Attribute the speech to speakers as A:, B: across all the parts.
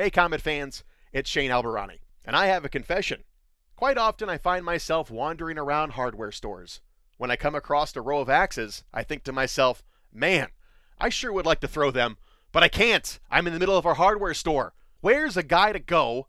A: Hey, Komet fans, it's Shane Albarani, and I have a confession. Quite often, I find myself wandering around hardware stores. When I come across a row of axes, I think to myself, man, I sure would like to throw them, but I can't. I'm in the middle of our hardware store. Where's a guy to go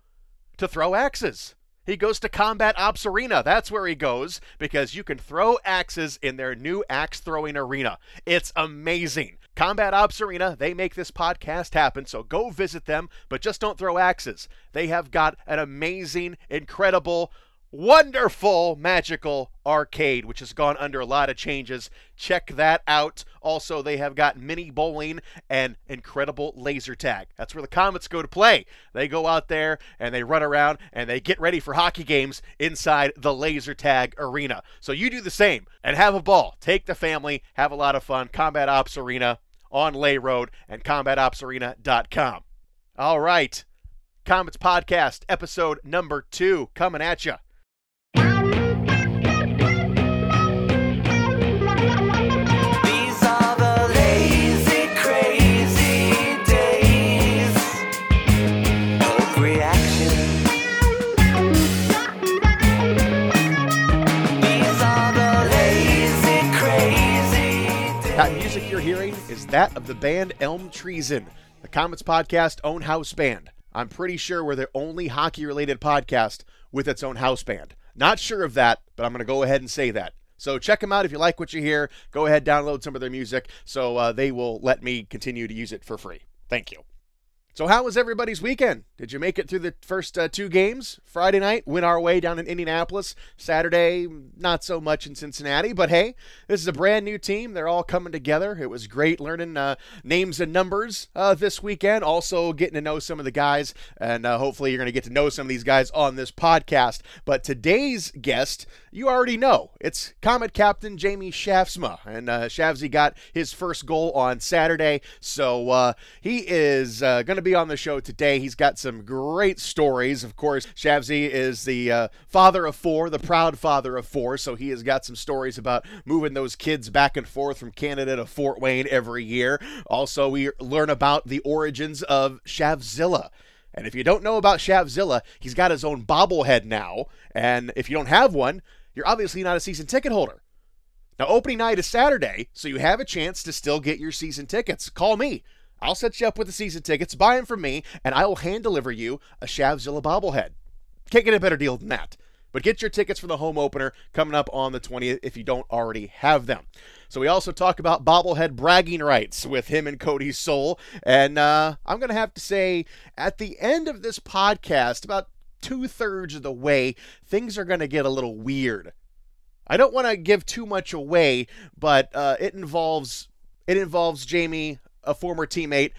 A: to throw axes? He goes to Combat Ops Arena. That's where he goes because you can throw axes in their new axe throwing arena. It's amazing. Combat Ops Arena, they make this podcast happen, so go visit them, but just don't throw axes. They have got an amazing, incredible, wonderful, magical arcade, which has gone under a lot of changes. Check that out. Also, they have got mini bowling and incredible laser tag. That's where the Komets go to play. They go out there and they run around and they get ready for hockey games inside the laser tag arena. So you do the same and have a ball. Take the family, have a lot of fun. Combat Ops Arena on Lay Road and combatopsarena.com. All right. Komets Podcast, episode number two, coming at you. That of the band Elm Treason, the Komets Podcast own house band. I'm pretty sure we're the only hockey related podcast with its own house band. Not sure of that, but I'm going to go ahead and say that. So check them out if you like what you hear. Go ahead, download some of their music so uh, they will let me continue to use it for free. Thank you. So, how was everybody's weekend? Did you make it through the first uh, two games? Friday night, win our way down in Indianapolis. Saturday, not so much in Cincinnati, but hey, this is a brand new team. They're all coming together. It was great learning uh, names and numbers uh, this weekend. Also, getting to know some of the guys, and uh, hopefully, you're going to get to know some of these guys on this podcast. But today's guest, you already know. It's Komet Captain Jamie Schaafsma, and uh, got his first goal on Saturday, so uh, he is uh, going to be on the show today. He's got some great stories. Of course, Shavzi is the uh, father of four, the proud father of four, so he has got some stories about moving those kids back and forth from Canada to Fort Wayne every year. Also, we learn about the origins of Shavzilla. And if you don't know about Shavzilla, he's got his own bobblehead now. And if you don't have one, you're obviously not a season ticket holder. Now, opening night is Saturday, so you have a chance to still get your season tickets. Call me. I'll set you up with the season tickets, buy them from me, and I will hand deliver you a Shavzilla bobblehead. Can't get a better deal than that. But get your tickets for the home opener coming up on the 20th if you don't already have them. So we also talk about bobblehead bragging rights with him and Cody Sol. And uh, I'm going to have to say, at the end of this podcast, about two thirds of the way, things are going to get a little weird. I don't want to give too much away, but uh, it involves it involves Jamie, a former teammate,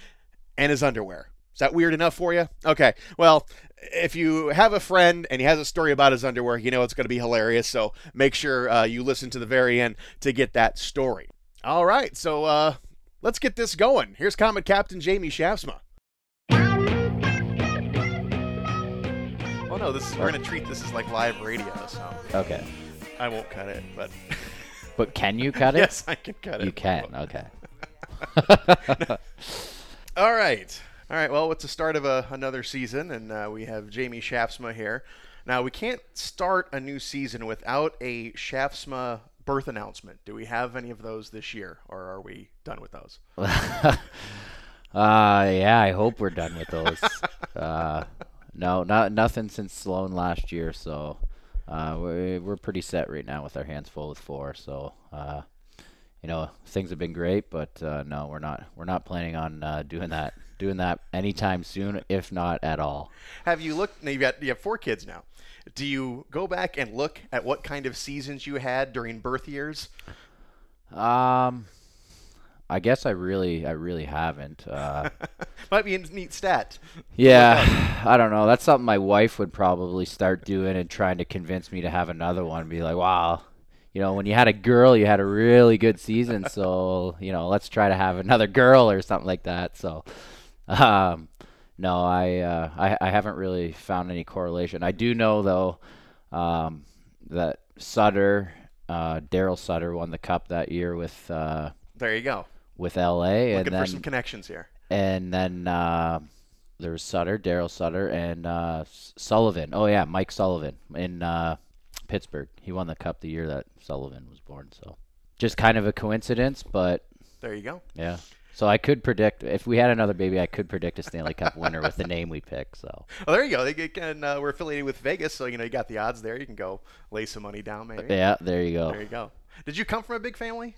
A: and his underwear. Is that weird enough for you? Okay. Well, if you have a friend and he has a story about his underwear, you know it's going to be hilarious. So make sure uh, you listen to the very end to get that story. All right. So uh, let's get this going. Here's Komet Captain Jamie Schaafsma. Oh no, this is, we're going to treat this as like live radio, so
B: Okay.
A: I won't cut it, but
B: But can you cut it?
A: yes, I can cut it.
B: You can. Okay.
A: All right. All right. Well, it's the start of a, another season, and uh, we have Jamie Schaafsma here. Now, we can't start a new season without a Schaafsma birth announcement. Do we have any of those this year, or are we done with those?
B: Uh, yeah, I hope we're done with those. uh, no, not nothing since Sloan last year, so uh, we're, we're pretty set right now with our hands full with four. So, uh, you know, things have been great, but uh, no, we're not we're not planning on uh, doing that doing that anytime soon, if not at all.
A: Have you looked? Now you've got you have four kids now. Do you go back and look at what kind of seasons you had during birth years?
B: Um, I guess I really I really haven't. Uh,
A: Might be a neat stat.
B: Yeah, I don't know. That's something my wife would probably start doing and trying to convince me to have another one. Be like, wow, you know, when you had a girl, you had a really good season. So, you know, let's try to have another girl or something like that. So, um, no, I, uh, I, I haven't really found any correlation. I do know though, um, that Sutter, uh, Daryl Sutter won the cup that year with, uh,
A: There you go.
B: with LA, and then
A: for some connections here.
B: and then uh, there was Sutter, Daryl Sutter, and uh, S- Sullivan. Oh yeah, Mike Sullivan in uh, Pittsburgh. He won the cup the year that Sullivan was born. So just kind of a coincidence, but
A: There you go.
B: yeah. So I could predict if we had another baby, I could predict a Stanley Cup winner with the name we pick. So
A: Oh, there you go. Uh, we're affiliated with Vegas, so you know you got the odds there. You can go lay some money down, maybe.
B: yeah, there you go.
A: There you go. Did you come from a big family?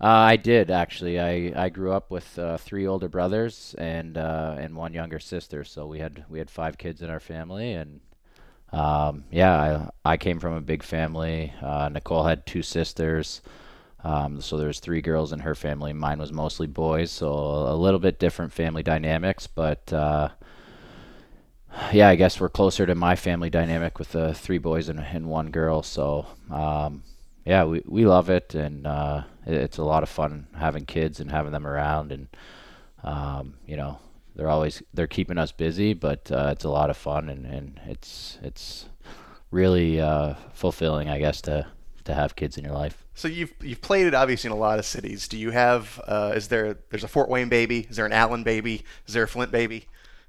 B: Uh, I did actually. I, I grew up with uh, three older brothers and uh, and one younger sister. So we had we had five kids in our family, and um, yeah, I I came from a big family. Uh, Nicole had two sisters, um, so there's three girls in her family. Mine was mostly boys, so a little bit different family dynamics. But uh, yeah, I guess we're closer to my family dynamic with the three boys and, and one girl. So um, yeah, we, we love it, and uh, it, it's a lot of fun having kids and having them around, and um, you know they're always they're keeping us busy, but uh, it's a lot of fun, and, and it's it's really uh, fulfilling, I guess, to to have kids in your life.
A: So you've you've played it obviously in a lot of cities. Do you have? Uh, is there? There's a Fort Wayne baby. Is there an Allen baby? Is there a Flint baby?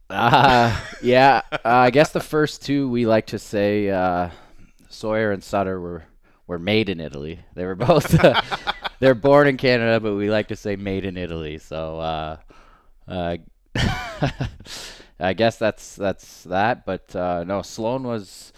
B: Uh, yeah, uh, I guess the first two we like to say uh, Sawyer and Sutter were were made in Italy. They were both they're born in Canada, but we like to say made in Italy. So uh, uh, I guess that's that's that. But uh, no, Sloan was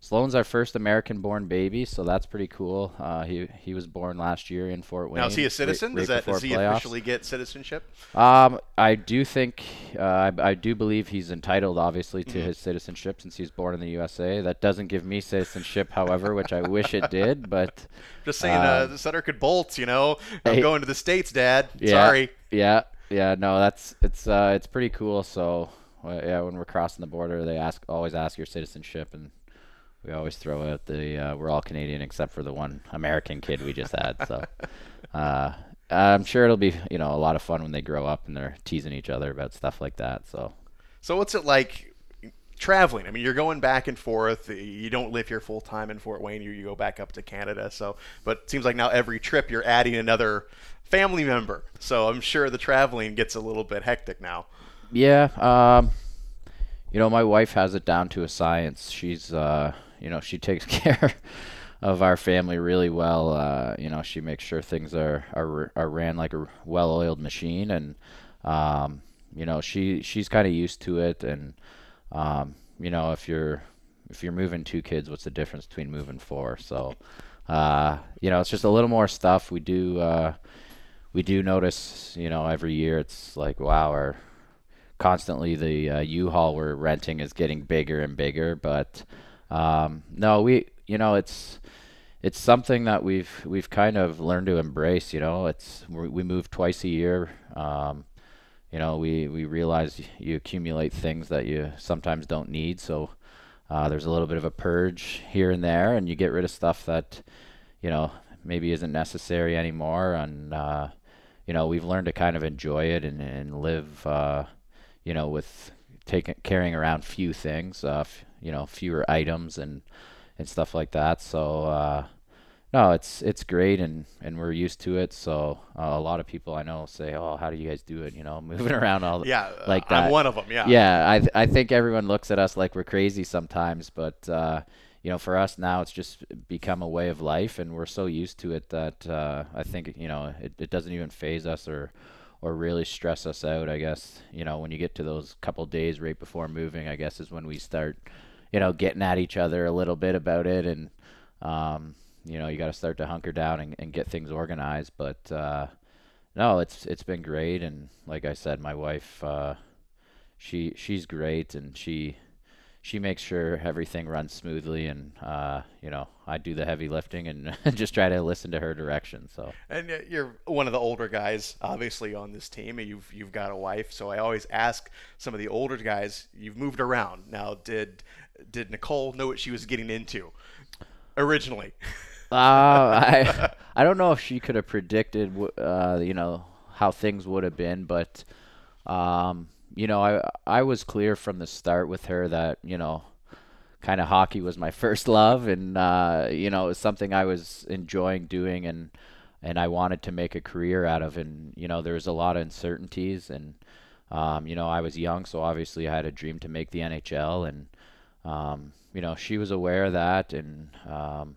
B: Sloan's our first American-born baby, so that's pretty cool. Uh, he he was born last year in Fort Wayne.
A: Now is he a citizen?
B: right
A: does that does he
B: playoffs.
A: officially get citizenship?
B: Um, I do think, uh, I, I do believe he's entitled, obviously,
A: Mm-hmm.
B: to his citizenship since he's born in the USA. That doesn't give me citizenship, however, which I wish it did. But
A: Just saying, uh,
B: Um,
A: the Sutter could bolt. You know, I'm
B: hey-
A: going to the states, Dad.
B: yeah,
A: Sorry.
B: yeah, yeah. No, that's it's uh, it's pretty cool. So uh, yeah, when we're crossing the border, they ask always ask your citizenship, and we always throw out the uh, we're all Canadian except for the one American kid we just had. So. Uh, I'm sure it'll be, you know, a lot of fun when they grow up and they're teasing each other about stuff like that. So,
A: So what's it like traveling? I mean, you're going back and forth. You don't live here full time in Fort Wayne. You, you go back up to Canada. So, but it seems like now every trip you're adding another family member. So I'm sure the traveling gets a little bit hectic now.
B: Yeah, um, you know, my wife has it down to a science. She's, uh, you know, she takes care of our family really well. Uh, you know, she makes sure things are are, are ran like a well-oiled machine, and um, you know, she she's kind of used to it. And um, you know, if you're if you're moving two kids, what's the difference between moving four? So, uh, you know, it's just a little more stuff. We do. Uh, we do notice, you know, every year it's like, wow, our constantly the uh, U-Haul we're renting is getting bigger and bigger. But um, no, we, you know, it's it's something that we've we've kind of learned to embrace. You know, it's we move twice a year. Um, you know, we we realize you accumulate things that you sometimes don't need. So uh, there's a little bit of a purge here and there, and you get rid of stuff that you know maybe isn't necessary anymore. And uh, you know, we've learned to kind of enjoy it and and live. Uh, you know, with taking carrying around few things, uh, f- you know, fewer items and and stuff like that. So uh, no, it's it's great and and we're used to it. So uh, a lot of people I know say, "Oh, how do you guys do it?" You know, moving around all
A: Yeah,
B: like that.
A: I'm one of them. Yeah.
B: Yeah, I th- I think everyone looks at us like we're crazy sometimes, but uh, you know, for us now, it's just become a way of life, and we're so used to it that uh, I think you know it, it doesn't even phase us or or really stress us out. I guess you know when you get to those couple days right before moving, I guess is when we start you know getting at each other a little bit about it, and um, you know you got to start to hunker down and, and get things organized, but. Uh, no, it's it's been great, and like I said, my wife, uh, she she's great, and she she makes sure everything runs smoothly, and uh, you know I do the heavy lifting and just try to listen to her direction. So
A: And uh, you're one of the older guys, obviously, on this team. and You've you've got a wife, so I always ask some of the older guys. You've moved around now. Did did Nicole know what she was getting into originally?
B: uh, I I don't know if she could have predicted, uh, you know, how things would have been, but um, you know, I I was clear from the start with her that you know, kind of hockey was my first love, and uh, you know, it was something I was enjoying doing, and and I wanted to make a career out of, and you know, there was a lot of uncertainties, and um, you know, I was young, so obviously I had a dream to make the NHL, and um, you know, she was aware of that, and um,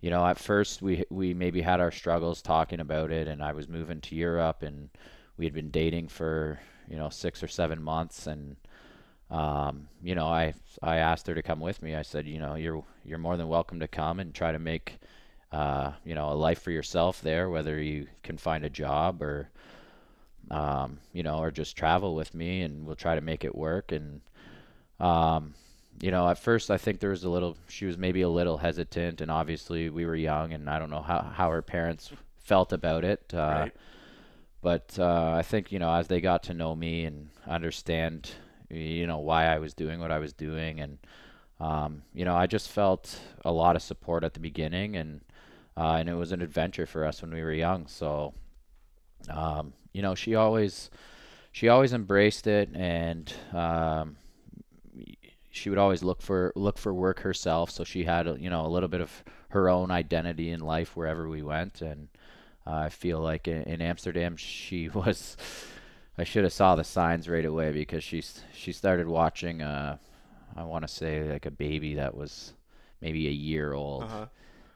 B: you know, at first we we maybe had our struggles talking about it, and I was moving to Europe, and we had been dating for you know six or seven months, and um, you know, I I asked her to come with me. I said, you know, you're you're more than welcome to come and try to make uh, you know a life for yourself there, whether you can find a job or um, you know, or just travel with me, and we'll try to make it work. And um, you know, at first I think there was a little, she was maybe a little hesitant, and obviously we were young, and I don't know how how her parents felt about it. Uh,
A: Right.
B: But uh, I think you know, as they got to know me and understand, you know, why I was doing what I was doing, and um, you know, I just felt a lot of support at the beginning, and uh, and it was an adventure for us when we were young. So, um, you know, she always she always embraced it, and um, she would always look for look for work herself. So she had you know a little bit of her own identity in life wherever we went, and I feel like in, in Amsterdam she was. I should have saw the signs right away because she's she started watching. Uh, I want to say like a baby that was maybe a year old,
A: Uh-huh.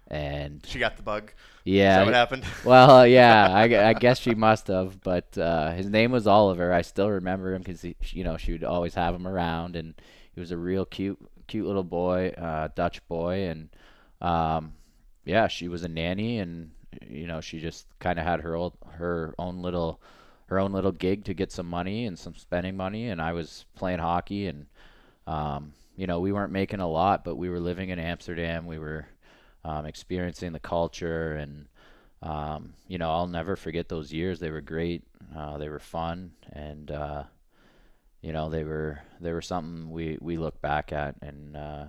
B: and
A: She got the bug.
B: yeah,
A: Is that what happened?
B: well, uh, yeah, I, I guess she must have, but uh, his name was Oliver. I still remember him because you know she would always have him around, and he was a real cute, cute little boy, uh, Dutch boy, and um, yeah, she was a nanny, and you know she just kind of had her old, her own little, her own little gig to get some money and some spending money, and I was playing hockey, and um, you know we weren't making a lot, but we were living in Amsterdam, we were um, experiencing the culture and um, you know I'll never forget those years. They were great. Uh, they were fun, and uh, you know they were they were something we we look back at, and uh,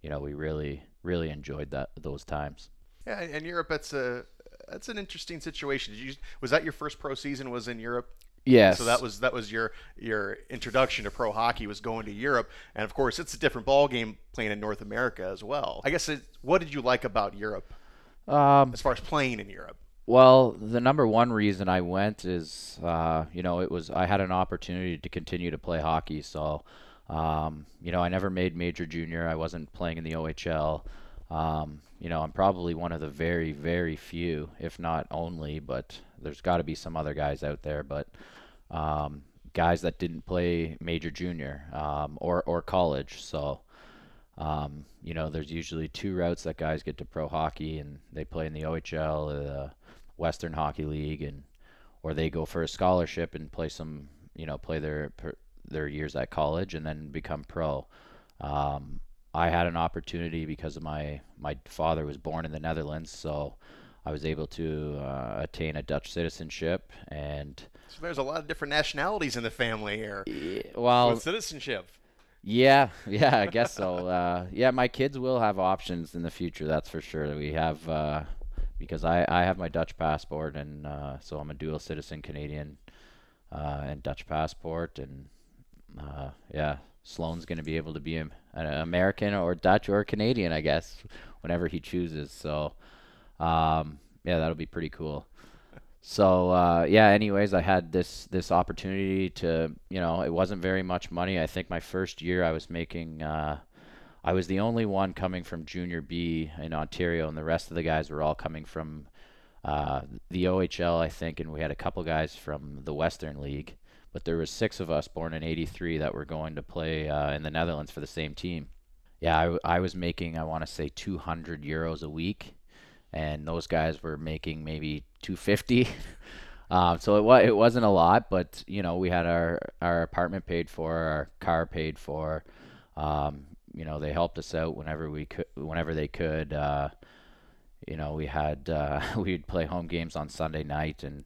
B: you know we really really enjoyed that those times.
A: Yeah, and Europe. That's a that's an interesting situation. Did you was that your first pro season? Was in Europe?
B: Yes.
A: So that was that was your your introduction to pro hockey was going to Europe, and of course it's a different ball game playing in North America as well. I guess it, what did you like about Europe
B: um,
A: as far as playing in Europe?
B: Well, the number one reason I went is, uh, you know, it was I had an opportunity to continue to play hockey. So, um, you know, I never made major junior. I wasn't playing in the OHL. Um, you know, I'm probably one of the very, very few, if not only, but there's got to be some other guys out there, but um, guys that didn't play major junior um, or or college. So. Um, you know, there's usually two routes that guys get to pro hockey, and they play in the OHL, the Western Hockey League, and or they go for a scholarship and play some, you know, play their their years at college and then become pro. Um, I had an opportunity because of my my father was born in the Netherlands, so I was able to uh, attain a Dutch citizenship, and
A: So there's a lot of different nationalities in the family here
B: well,
A: with citizenship.
B: Yeah, yeah, I guess so. Uh, yeah, my kids will have options in the future. That's for sure. We have uh, because I, I have my Dutch passport, and uh, so I'm a dual citizen Canadian uh, and Dutch passport, and uh, yeah, Sloan's gonna be able to be an American or Dutch or Canadian, I guess, whenever he chooses. So, um, yeah, that'll be pretty cool. So uh, yeah. Anyways, I had this this opportunity to you know it wasn't very much money. I think my first year I was making. Uh, I was the only one coming from Junior B in Ontario, and the rest of the guys were all coming from uh, the OHL, I think, and we had a couple guys from the Western League. But there was six of us born in '83 that were going to play uh, in the Netherlands for the same team. Yeah, I, I was making I want to say 200 euros a week, and those guys were making maybe 250. um, so it was it wasn't a lot, but you know we had our our apartment paid for, our car paid for. Um, you know they helped us out whenever we could, whenever they could. Uh, you know we had uh, we'd play home games on Sunday night, and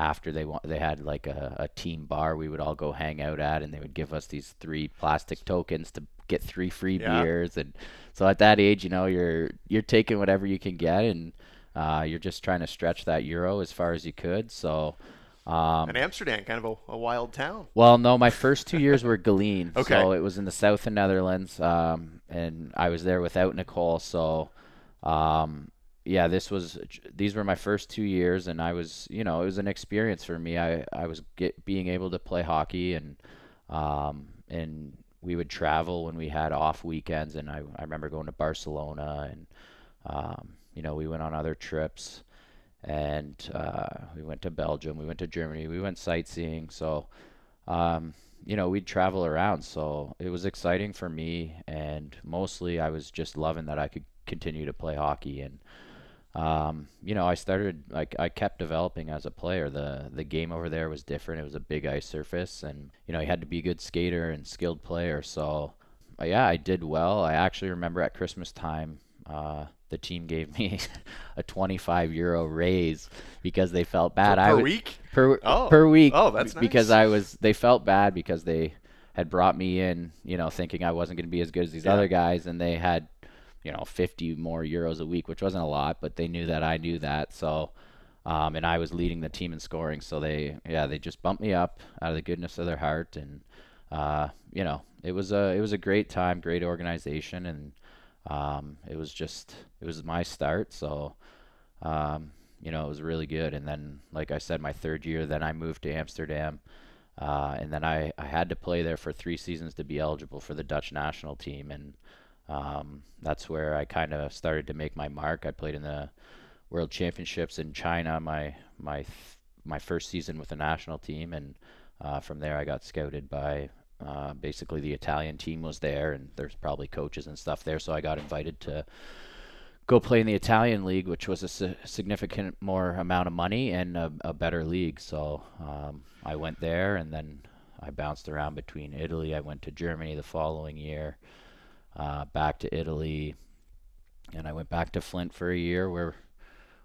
B: after they wa- they had like a, a team bar we would all go hang out at, and they would give us these three plastic tokens to get three free
A: Yeah.
B: beers, and so at that age, you know you're you're taking whatever you can get, and uh, you're just trying to stretch that euro as far as you could. So. Um,
A: And Amsterdam, kind of a, a wild town.
B: well, no, my first two years were Geleen.
A: Okay.
B: So it was in the south of Netherlands, um, and I was there without Nicole. So, um, yeah, this was these were my first two years, and I was you know it was an experience for me. I I was get being able to play hockey and um and we would travel when we had off weekends, and I I remember going to Barcelona and um you know we went on other trips and uh, we went to Belgium, we went to Germany, we went sightseeing. So, um, you know, we'd travel around. So it was exciting for me, and mostly I was just loving that I could continue to play hockey. And um, you know, I started, like, I kept developing as a player. The the game over there was different. It was a big ice surface, and you know, you had to be a good skater and skilled player. So, uh, yeah, I did well. I actually remember at Christmas time. Uh, the team gave me a 25 euro raise because they felt bad.
A: I Per
B: I w-
A: week?
B: Per
A: Oh.
B: per week.
A: Oh, that's
B: b- because. I was. They felt bad because they had brought me in, you know, thinking I wasn't going to be as good as these
A: Yeah.
B: other guys, and they had, you know, 50 more euros a week, which wasn't a lot, but they knew that I knew that. So, um, and I was leading the team in scoring, so they, yeah, they just bumped me up out of the goodness of their heart, and, uh, you know, it was a it was a great time, great organization, and um, it was just it was my start, so um, you know it was really good. And then, like I said, my third year, then I moved to Amsterdam, uh, and then I, I had to play there for three seasons to be eligible for the Dutch national team, and um, that's where I kind of started to make my mark. I played in the World Championships in China my my my first season with the national team, and uh, from there I got scouted by uh, basically the Italian team was there, and there's probably coaches and stuff there, so I got invited to go play in the Italian league, which was a si- significant more amount of money and a, a better league. So um, I went there, and then I bounced around between Italy. I went to Germany the following year, uh, back to Italy, and I went back to Flint for a year where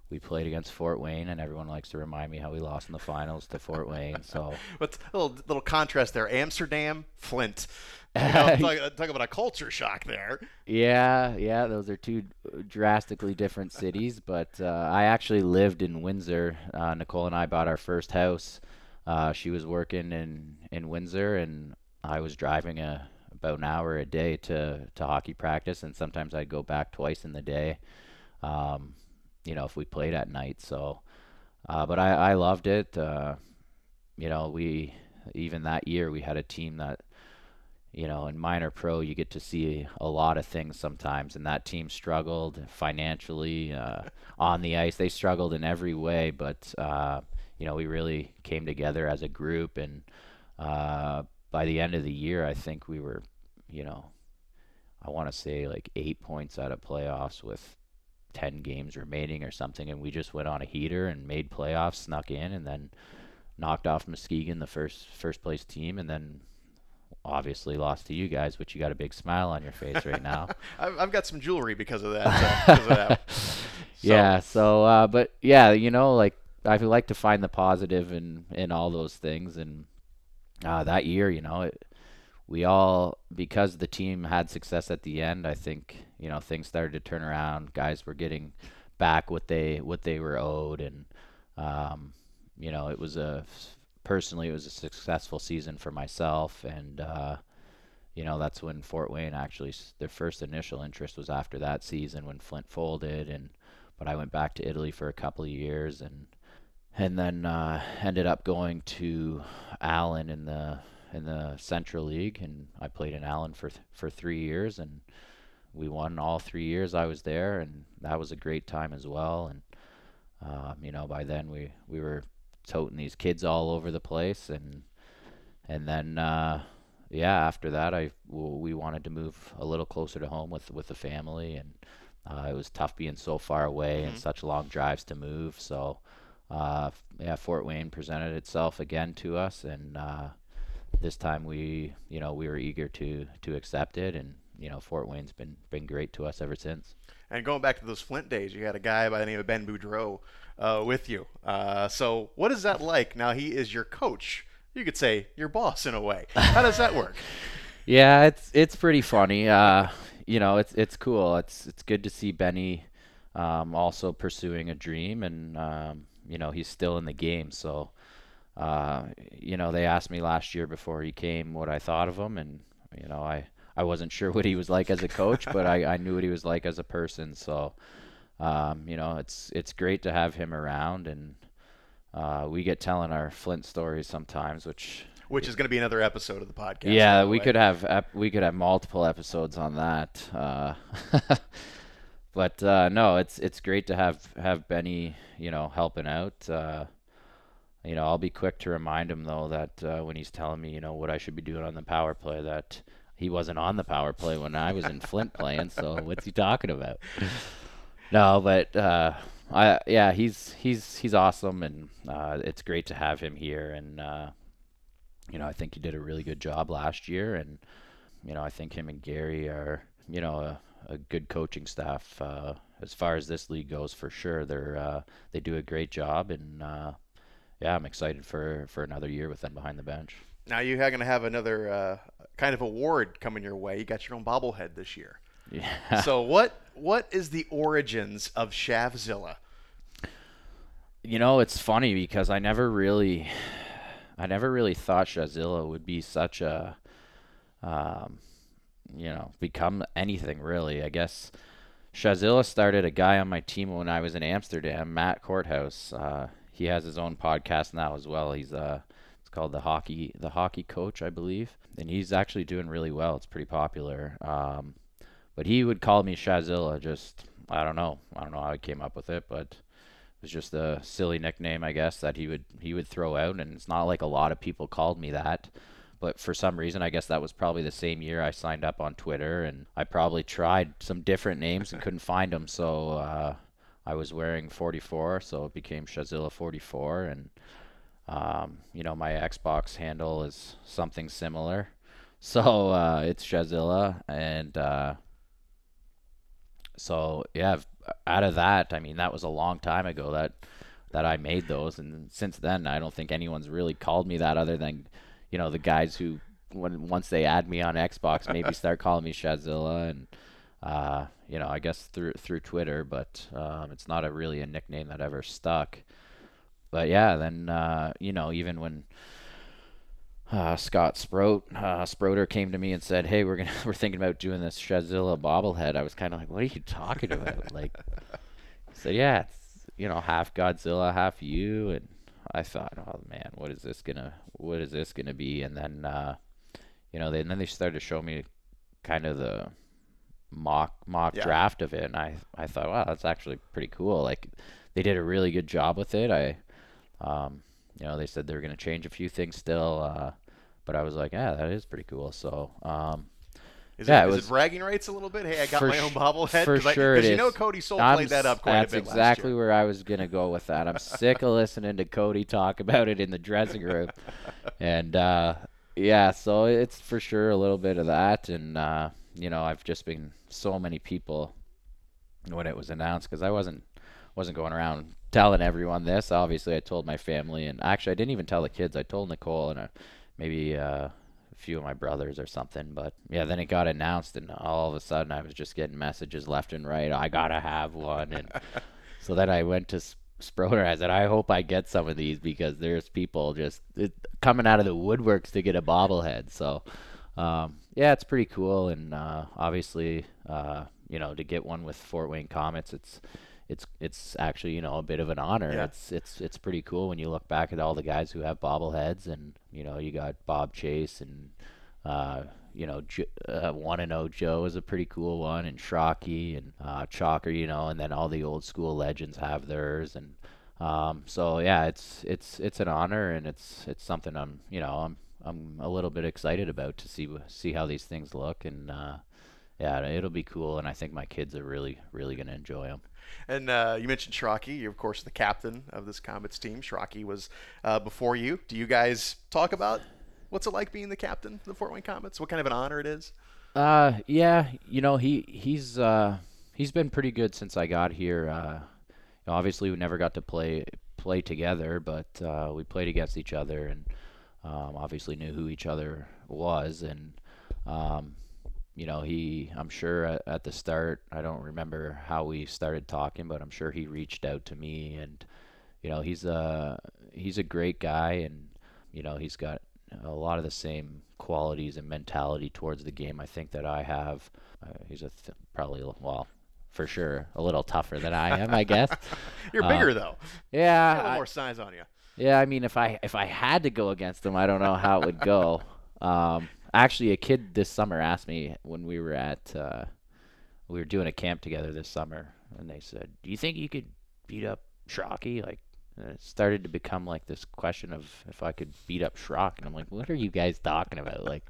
B: we played against Fort Wayne, and everyone likes to remind me how we lost in the finals to Fort Wayne. So
A: What's a little little contrast there? Amsterdam, Flint. You know, talk, talk about a culture shock there.
B: Yeah, yeah, those are two drastically different cities. But uh, I actually lived in Windsor. Uh, Nicole and I bought our first house. Uh, she was working in in Windsor, and I was driving a about an hour a day to to hockey practice, and sometimes I'd go back twice in the day. Um, you know, if we played at night. So, uh, but I I loved it. Uh, you know, we even that year we had a team that you know, in minor pro, you get to see a lot of things sometimes, and that team struggled financially uh, on the ice. They struggled in every way, but uh, you know, we really came together as a group, and uh, by the end of the year, I think we were, you know, I want to say like eight points out of playoffs with 10 games remaining or something, and we just went on a heater and made playoffs, snuck in, and then knocked off Muskegon, the first first place team, and then obviously lost to you guys, which you got a big smile on your face right now.
A: I've, I've got some jewelry because of that. Uh, because of that. So-
B: yeah. So, uh, but yeah, you know, like I like to find the positive in in all those things, and uh, that year, you know, it, we all because the team had success at the end. I think you know things started to turn around. Guys were getting back what they what they were owed, and um, you know, it was a personally it was a successful season for myself, and uh, you know that's when Fort Wayne actually their first initial interest was after that season when Flint folded, and but I went back to Italy for a couple of years and and then uh, ended up going to Allen in the in the Central League, and I played in Allen for th- for three years, and we won all three years I was there, and that was a great time as well. And um, you know, by then we we were toting these kids all over the place, and and then uh, yeah, after that I w- we wanted to move a little closer to home with with the family, and uh, it was tough being so far away and such long drives to move. So uh, yeah, Fort Wayne presented itself again to us, and uh, this time we you know we were eager to to accept it, and you know Fort Wayne's been been great to us ever since.
A: And going back to those Flint days, you had a guy by the name of Ben Boudreau uh, with you. Uh, so what is that like? Now he is your coach. You could say your boss in a way. How does that work?
B: Yeah, it's it's pretty funny. Uh, you know, it's it's cool. It's it's good to see Benny um, also pursuing a dream, and um, you know he's still in the game. So, uh, you know, they asked me last year before he came what I thought of him, and you know, I I wasn't sure what he was like as a coach, but I I knew what he was like as a person. So. um, you know, it's it's great to have him around, and uh, we get telling our Flint stories sometimes, which
A: Which is going to be another episode of the podcast.
B: yeah,
A: the
B: we
A: way.
B: could have ep- we could have multiple episodes on that. Uh, but uh, no, it's it's great to have have Benny, you know, helping out. Uh, you know, I'll be quick to remind him though that uh, when he's telling me, you know, what I should be doing on the power play, that he wasn't on the power play when I was in Flint playing. So what's he talking about? no, but uh, I yeah, he's he's he's awesome, and uh, it's great to have him here. And uh, you know, I think he did a really good job last year, and you know, I think him and Gary are you know a, a good coaching staff uh, as far as this league goes for sure. They're uh, they do a great job, and uh, yeah, I'm excited for for another year with them behind the bench.
A: Now you're going to have another uh, kind of award coming your way. You got your own bobblehead this year.
B: Yeah.
A: so what what is the origins of Shavzilla?
B: You know, it's funny because I never really, I never really thought Shazilla would be such a, um, you know, become anything really. I guess Shazilla started a guy on my team when I was in Amsterdam, Matt Courthouse. Uh, he has his own podcast now as well. He's uh, it's called the hockey the hockey coach, I believe, and he's actually doing really well. It's pretty popular. Um, but he would call me Shazilla. Just I don't know. I don't know how he came up with it, but it was just a silly nickname, I guess, that he would he would throw out. And it's not like a lot of people called me that. But for some reason, I guess that was probably the same year I signed up on Twitter, and I probably tried some different names and couldn't find them. So uh, I was wearing 44, so it became Shazilla 44, and um, you know my Xbox handle is something similar. So uh, it's Shazilla, and uh, so yeah, out of that, I mean, that was a long time ago that that I made those, and since then, I don't think anyone's really called me that other than, you know, the guys who when once they add me on Xbox, maybe start calling me Shazilla, and uh, you know, I guess through through Twitter, but um, it's not a really a nickname that ever stuck. But yeah, then uh, you know, even when uh, Scott Sprout, uh, Sproter came to me and said, "Hey, we're gonna we're thinking about doing this Shazilla bobblehead." I was kind of like, "What are you talking about?" like, said, "Yeah, it's you know half Godzilla, half you," and I thought, "Oh man, what is this gonna what is this gonna be?" And then uh, you know, they, and then they started to show me kind of the mock mock
A: Yeah.
B: draft of it, and I I thought, wow, that's actually pretty cool. Like, they did a really good job with it. I um, you know, they said they were going to change a few things still, uh, but I was like, yeah, that is pretty cool. So, um,
A: Is,
B: Yeah,
A: it,
B: it
A: is
B: was-
A: it bragging rights a little bit? Hey, I got my own bobblehead.
B: For sure,
A: 'cause
B: it
A: you know. Cody Sol
B: I'm
A: played that up quite a bit That's exactly
B: where I was going to go with that. I'm sick of listening to Cody talk about it in the dressing room, and uh, yeah, so it's for sure a little bit of that, and uh, you know, I've just been so many people when it was announced because I wasn't wasn't going around telling everyone this. Obviously, I told my family, and actually, I didn't even tell the kids. I told Nicole and uh, maybe uh, a few of my brothers or something. But yeah, then it got announced, and all of a sudden, I was just getting messages left and right. I gotta have one, and so then I went to S- Sproter. I said, I hope I get some of these because there's people just it, coming out of the woodworks to get a bobblehead. So um, yeah, it's pretty cool, and uh, obviously, uh, you know, to get one with Fort Wayne Komets, it's it's it's actually you know a bit of an honor.
A: Yeah.
B: It's it's it's pretty cool when you look back at all the guys who have bobbleheads, and you know you got Bob Chase and uh, you know uh, one and O Joe is a pretty cool one, and Shockey and uh, Chalker, you know, and then all the old school legends have theirs, and um, so yeah, it's it's it's an honor, and it's it's something I'm you know I'm I'm a little bit excited about to see see how these things look, and uh, yeah, it'll be cool, and I think my kids are really really gonna enjoy them.
A: And uh, you mentioned Shrocky. You're, of course, the captain of this Komets team. Shrocky was uh, before you. Do you guys talk about what's it like being the captain of the Fort Wayne Komets? What kind of an honor it is?
B: Uh, yeah, you know he he's uh he's been pretty good since I got here. Uh, obviously we never got to play play together, but uh, we played against each other and um, obviously knew who each other was. And um, you know he, I'm sure at, at the start, I don't remember how we started talking, but I'm sure he reached out to me and you know he's a he's a great guy and you know he's got a lot of the same qualities and mentality towards the game I think that I have. Uh, he's a th- probably well for sure a little tougher than I am, I guess.
A: You're
B: Uh,
A: bigger though.
B: Yeah,
A: Got a little
B: I-
A: more size on you.
B: Yeah. I mean, if I if I had to go against them, I don't know how it would go. Um, actually, a kid this summer asked me when we were at uh, we were doing a camp together this summer, and they said, "Do you think you could beat up Schrocky?" Like, it started to become like this question of if I could beat up Schrock, and I'm like, "What are you guys talking about?" Like,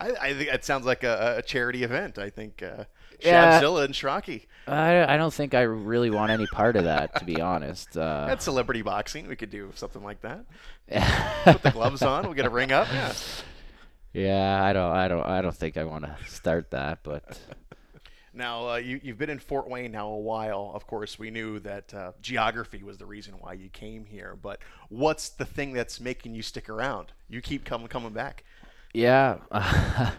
A: I, I think that sounds like a, a charity event. I think uh,
B: Yeah.
A: Shabzilla and Shrocky.
B: I I don't think I really want any part of that, to be honest. Uh,
A: That's celebrity boxing. We could do something like that. Put the gloves on. We'll get a ring up. Yeah.
B: yeah, I don't, I don't, I don't think I want to start that, but.
A: Now, uh, you, you've been in Fort Wayne now a while. Of course, we knew that uh, geography was the reason why you came here. But what's the thing that's making you stick around? You keep coming coming back.
B: Yeah,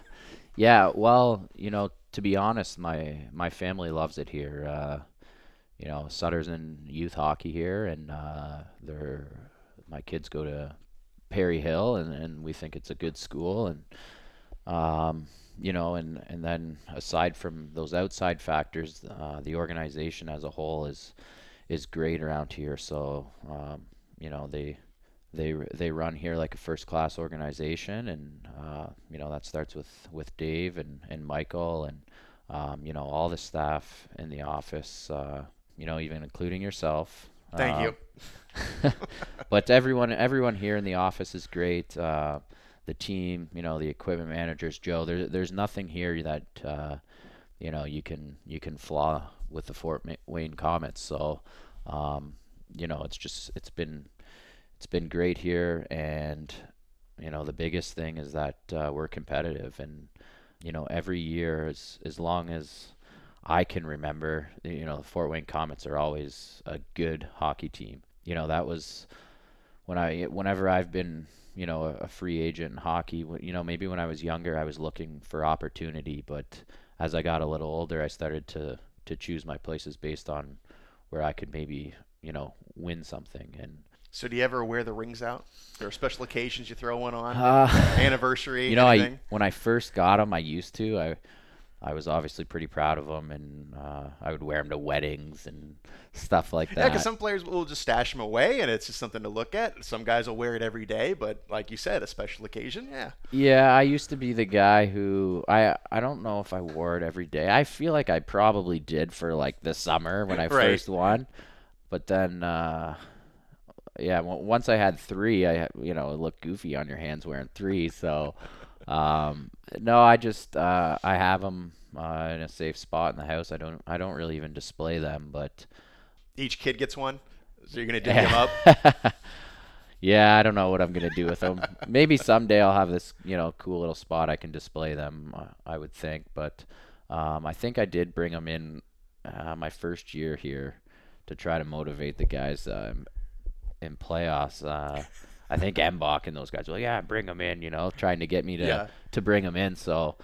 B: yeah. Well, you know, to be honest, my my family loves it here. Uh, you know, Sutter's in youth hockey here, and uh, they're my kids go to Perry Hill, and, and we think it's a good school, and um, you know, and and then aside from those outside factors, uh, the organization as a whole is is great around here. So um, you know, they they they run here like a first class organization, and uh, you know that starts with with Dave and and Michael and um, you know all the staff in the office. Uh, you know, even including yourself.
A: Thank
B: Uh,
A: you.
B: but everyone everyone here in the office is great. The team, you know, the equipment managers, Joe. There, there's nothing here that uh, you know you can you can flaw with the Fort Wayne Komets. So, um, you know, it's just it's been it's been great here, and you know the biggest thing is that uh, we're competitive, and you know every year as as long as I can remember, you know, the Fort Wayne Komets are always a good hockey team. You know, that was when I, whenever I've been, you know, a, a free agent in hockey. You know, maybe when I was younger, I was looking for opportunity, but as I got a little older, I started to to choose my places based on where I could maybe, you know, win something. And
A: So, do you ever wear the rings out? There are special occasions you throw one on,
B: uh,
A: anniversary.
B: you know,
A: anything?
B: I when I first got them, I used to. I I was obviously pretty proud of them, and uh, I would wear them to weddings and stuff like that.
A: Yeah, because some players will just stash them away, and it's just something to look at. Some guys will wear it every day, but like you said, a special occasion, yeah.
B: Yeah, I used to be the guy who I I don't know if I wore it every day. I feel like I probably did for like the summer when I
A: Right.
B: first won, but then uh, yeah, w- once I had three, I you know it looked goofy on your hands wearing three. So um, no, I just uh, I have them uh, in a safe spot in the house. I don't I don't really even display them, but
A: Each kid gets one, so you're gonna dig them up.
B: yeah, I don't know what I'm gonna do with them. Maybe someday I'll have this, you know, cool little spot I can display them. uh, I would think, but um, I think I did bring them in uh, my first year here to try to motivate the guys um, in playoffs. I think Mbach and those guys were like, "Yeah, bring them in," you know, trying to get me to
A: Yeah.
B: to bring them in. So.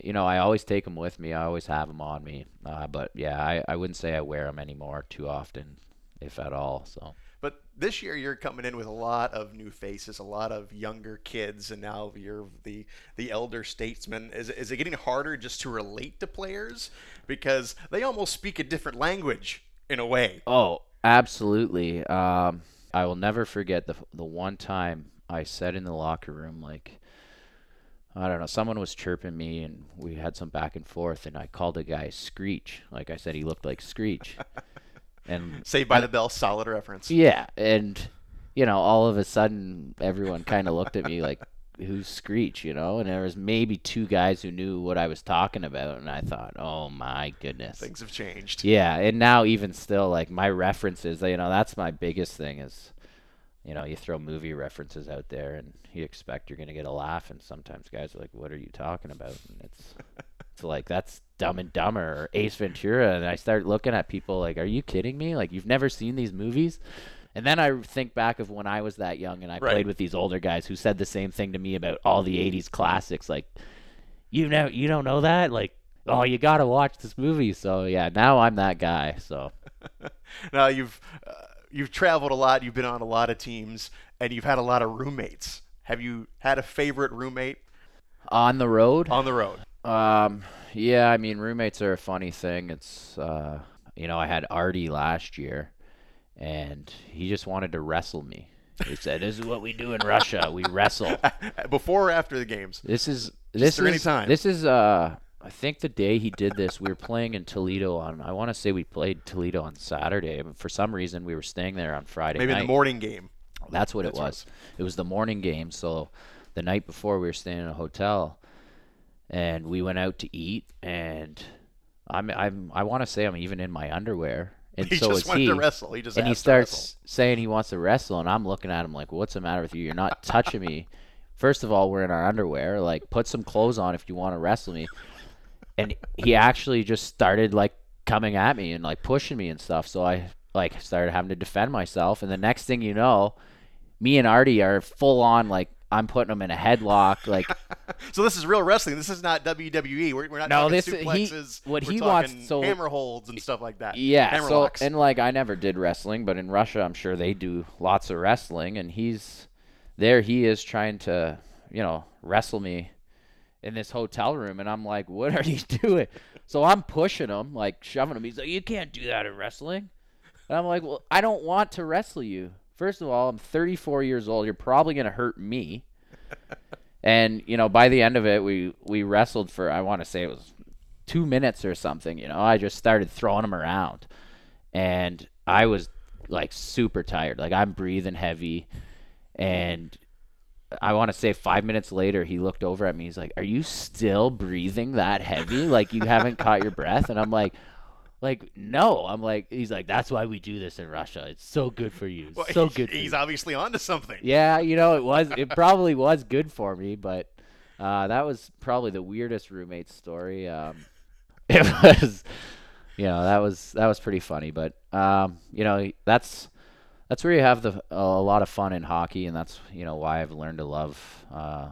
B: You know, I always take them with me. I always have them on me. Uh, but yeah, I, I wouldn't say I wear them anymore too often, if at all. So.
A: But this year you're coming in with a lot of new faces, a lot of younger kids, and now you're the the elder statesman. Is is it getting harder just to relate to players because they almost speak a different language in a way?
B: Oh, absolutely. Um, I will never forget the the one time I said in the locker room like I don't know, someone was chirping me and we had some back and forth and I called a guy Screech. Like I said he looked like Screech. and
A: Saved by the Bell, solid reference.
B: yeah, and you know, all of a sudden everyone kind of looked at me like who's Screech, you know? And there was maybe two guys who knew what I was talking about and I thought, "Oh my goodness."
A: Things have changed.
B: Yeah, and now even still, like my references, you know, that's my biggest thing is, you know, you throw movie references out there and you expect you're gonna get a laugh, and sometimes guys are like, "What are you talking about?" And it's, it's like that's Dumb and Dumber or Ace Ventura, and I start looking at people like, "Are you kidding me? Like you've never seen these movies?" And then I think back of when I was that young and I
A: Right.
B: played with these older guys who said the same thing to me about all the '80s classics, like you know you don't know that like oh you gotta watch this movie so yeah now i'm that guy so
A: now you've uh, you've traveled a lot, you've been on a lot of teams, and you've had a lot of roommates. Have you had a favorite roommate
B: on the road
A: on the road?
B: Um, yeah, I mean, roommates are a funny thing. It's, uh, you know, I had Artie last year, and he just wanted to wrestle me. He said, "This is what we do in Russia. We wrestle."
A: Before or after the games?
B: This is this
A: or any
B: is
A: time.
B: this is uh I think the day he did this, we were playing in Toledo on. I want to say we played Toledo on Saturday, but for some reason we were staying there on Friday
A: Maybe
B: night.
A: the morning game.
B: That's what
A: That's
B: it
A: what it
B: was. It was the morning game. So the night before, we were staying in a hotel, and we went out to eat. And I'm I'm I want to say I'm even in my underwear, and
A: He
B: so
A: just
B: is
A: wanted
B: he.
A: to wrestle. He just
B: and he starts saying he wants to wrestle, and I'm looking at him like, "What's the matter with you? You're not touching me." First of all, we're in our underwear. Like, put some clothes on if you want to wrestle me. And he actually just started like coming at me and like pushing me and stuff. So I like started having to defend myself. And the next thing you know, me and Artie are full on like I'm putting him in a headlock. Like,
A: So this is real wrestling. This is not WWE. We're, we're not
B: No,
A: talking
B: this- he- what
A: We're
B: he wants- so-
A: hammer holds and stuff like that.
B: Yeah,
A: hammer
B: so
A: locks.
B: and like I never did wrestling, but in Russia I'm sure they do lots of wrestling and he's there he is trying to, you know, wrestle me in this hotel room and I'm like, "What are you doing?" So I'm pushing him, like shoving him. He's like, "You can't do that in wrestling." And I'm like, "Well, I don't want to wrestle you. First of all, I'm 34 years old. You're probably going to hurt me." and, you know, by the end of it, we we wrestled for I want to say it was two minutes or something. You know, I just started throwing him around, and I was like super tired. Like I'm breathing heavy, and I want to say five minutes later, he looked over at me. He's like, "Are you still breathing that heavy? Like you haven't caught your breath?" And I'm like. Like no, I'm like he's like that's why we do this in Russia. It's so good for you.
A: Well,
B: so good.
A: He's obviously onto something.
B: Yeah, you know, it was it probably was good for me, but uh, that was probably the weirdest roommate story. Um, it was, you know, that was that was pretty funny, but um, you know, that's that's where you have the a lot of fun in hockey, and that's you know why I've learned to love uh,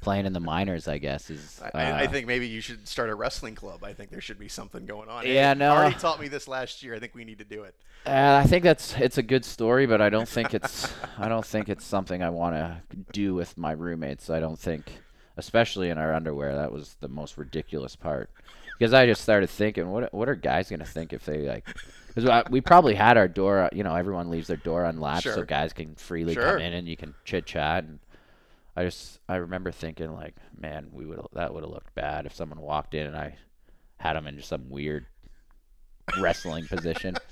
B: playing in the minors. I guess is
A: I, I- I
B: uh,
A: think maybe you should start a wrestling club. I think there should be something going on.
B: Yeah, no.
A: Artie taught me this last year. I think we need to do it.
B: Uh, I think that's it's a good story, but I don't think it's I don't think it's something I want to do with my roommates. I don't think, especially in our underwear, that was the most ridiculous part. Because I just started thinking, what what are guys gonna think if they like? Because we probably had our door, you know, everyone leaves their door unlatched so guys can freely
A: Sure.
B: come in and you can chit chat. And I just I remember thinking like, man, we would that would have looked bad if someone walked in and I had him in just some weird wrestling position.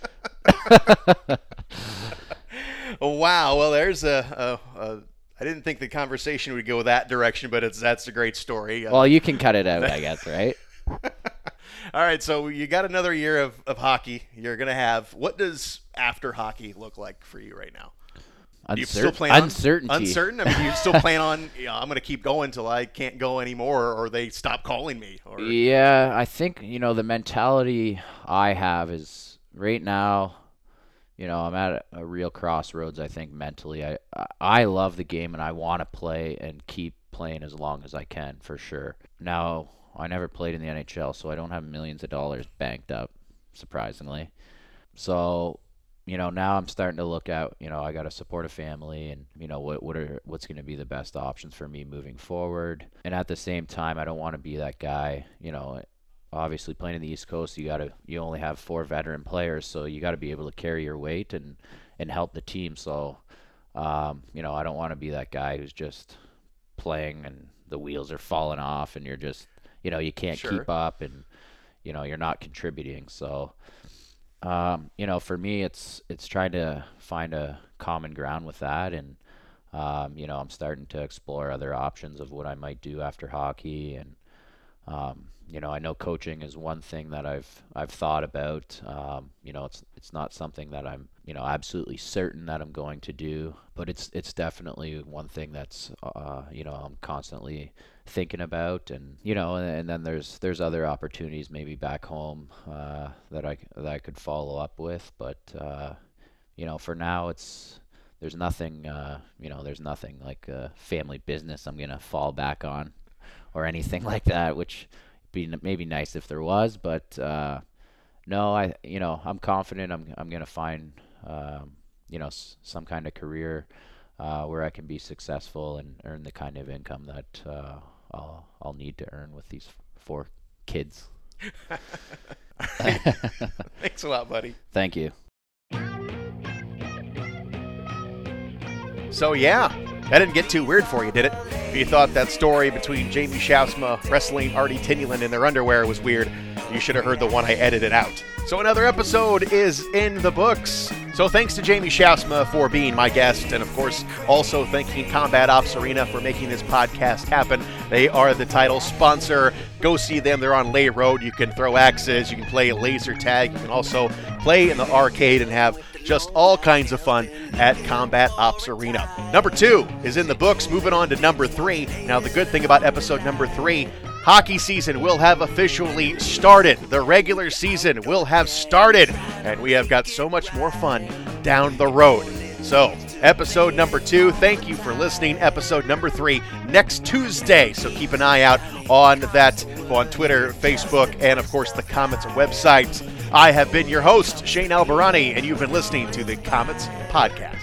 A: Wow. Well, there's a, a, a. I didn't think the conversation would go that direction, but it's that's a great story. Uh,
B: Well, you can cut it out, I guess, right?
A: All right, so you got another year of, of hockey. You're gonna have. What does after hockey look like for you right now? Do you still
B: Uncer-
A: plan on
B: uncertainty.
A: Uncertain. I mean, you still plan on. You know, I'm gonna keep going until I can't go anymore, or they stop calling me. Or
B: Yeah, I think you know the mentality I have is right now. You know, I'm at a, a real crossroads. I think mentally, I- I love the game and I want to play and keep playing as long as I can for sure. Now, I never played in the NHL, so I don't have millions of dollars banked up, surprisingly. So, you know, now I'm starting to look at, you know, I got to support a family and, you know, what what are what's going to be the best options for me moving forward. And at the same time, I don't want to be that guy, you know, obviously playing in the East Coast, you got to you only have four veteran players, so you got to be able to carry your weight and and help the team. So, um, you know, I don't want to be that guy who's just playing and the wheels are falling off and you're just, you know, you can't
A: Sure.
B: keep up and you know, you're not contributing. So, um, you know, for me, it's it's trying to find a common ground with that, and um, you know, I'm starting to explore other options of what I might do after hockey, and um, you know, I know coaching is one thing that I've I've thought about. Um, you know, it's it's not something that I'm you know absolutely certain that I'm going to do, but it's it's definitely one thing that's uh, you know I'm constantly thinking about, and you know, and, and then there's there's other opportunities maybe back home uh, that I that I could follow up with, but uh, you know, for now it's there's nothing uh, you know there's nothing like a family business I'm gonna fall back on or anything like that, which be maybe nice if there was, but uh, no, I you know I'm confident I'm I'm gonna find um, you know s- some kind of career uh, where I can be successful and earn the kind of income that uh, I'll I'll need to earn with these four kids.
A: Thanks a lot, buddy.
B: Thank you.
A: So yeah, that didn't get too weird for you, did it? If you thought that story between Jamie Schaafsma wrestling Artie Tyanulin in their underwear was weird, you should have heard the one I edited out. So another episode is in the books. So thanks to Jamie Schaafsma for being my guest, and of course also thanking Combat Ops Arena for making this podcast happen. They are the title sponsor. Go see them. They're on Lay Road. You can throw axes. You can play laser tag. You can also play in the arcade and have just all kinds of fun at Combat Ops Arena. Number two is in the books. Moving on to number three. Now, the good thing about episode number three hockey season will have officially started. The regular season will have started, and we have got so much more fun down the road. So, episode number two, thank you for listening. Episode number three, next Tuesday. So, keep an eye out on that on Twitter, Facebook, and of course the Komets website. I have been your host, Shane Albarani, and you've been listening to the Komets Podcast.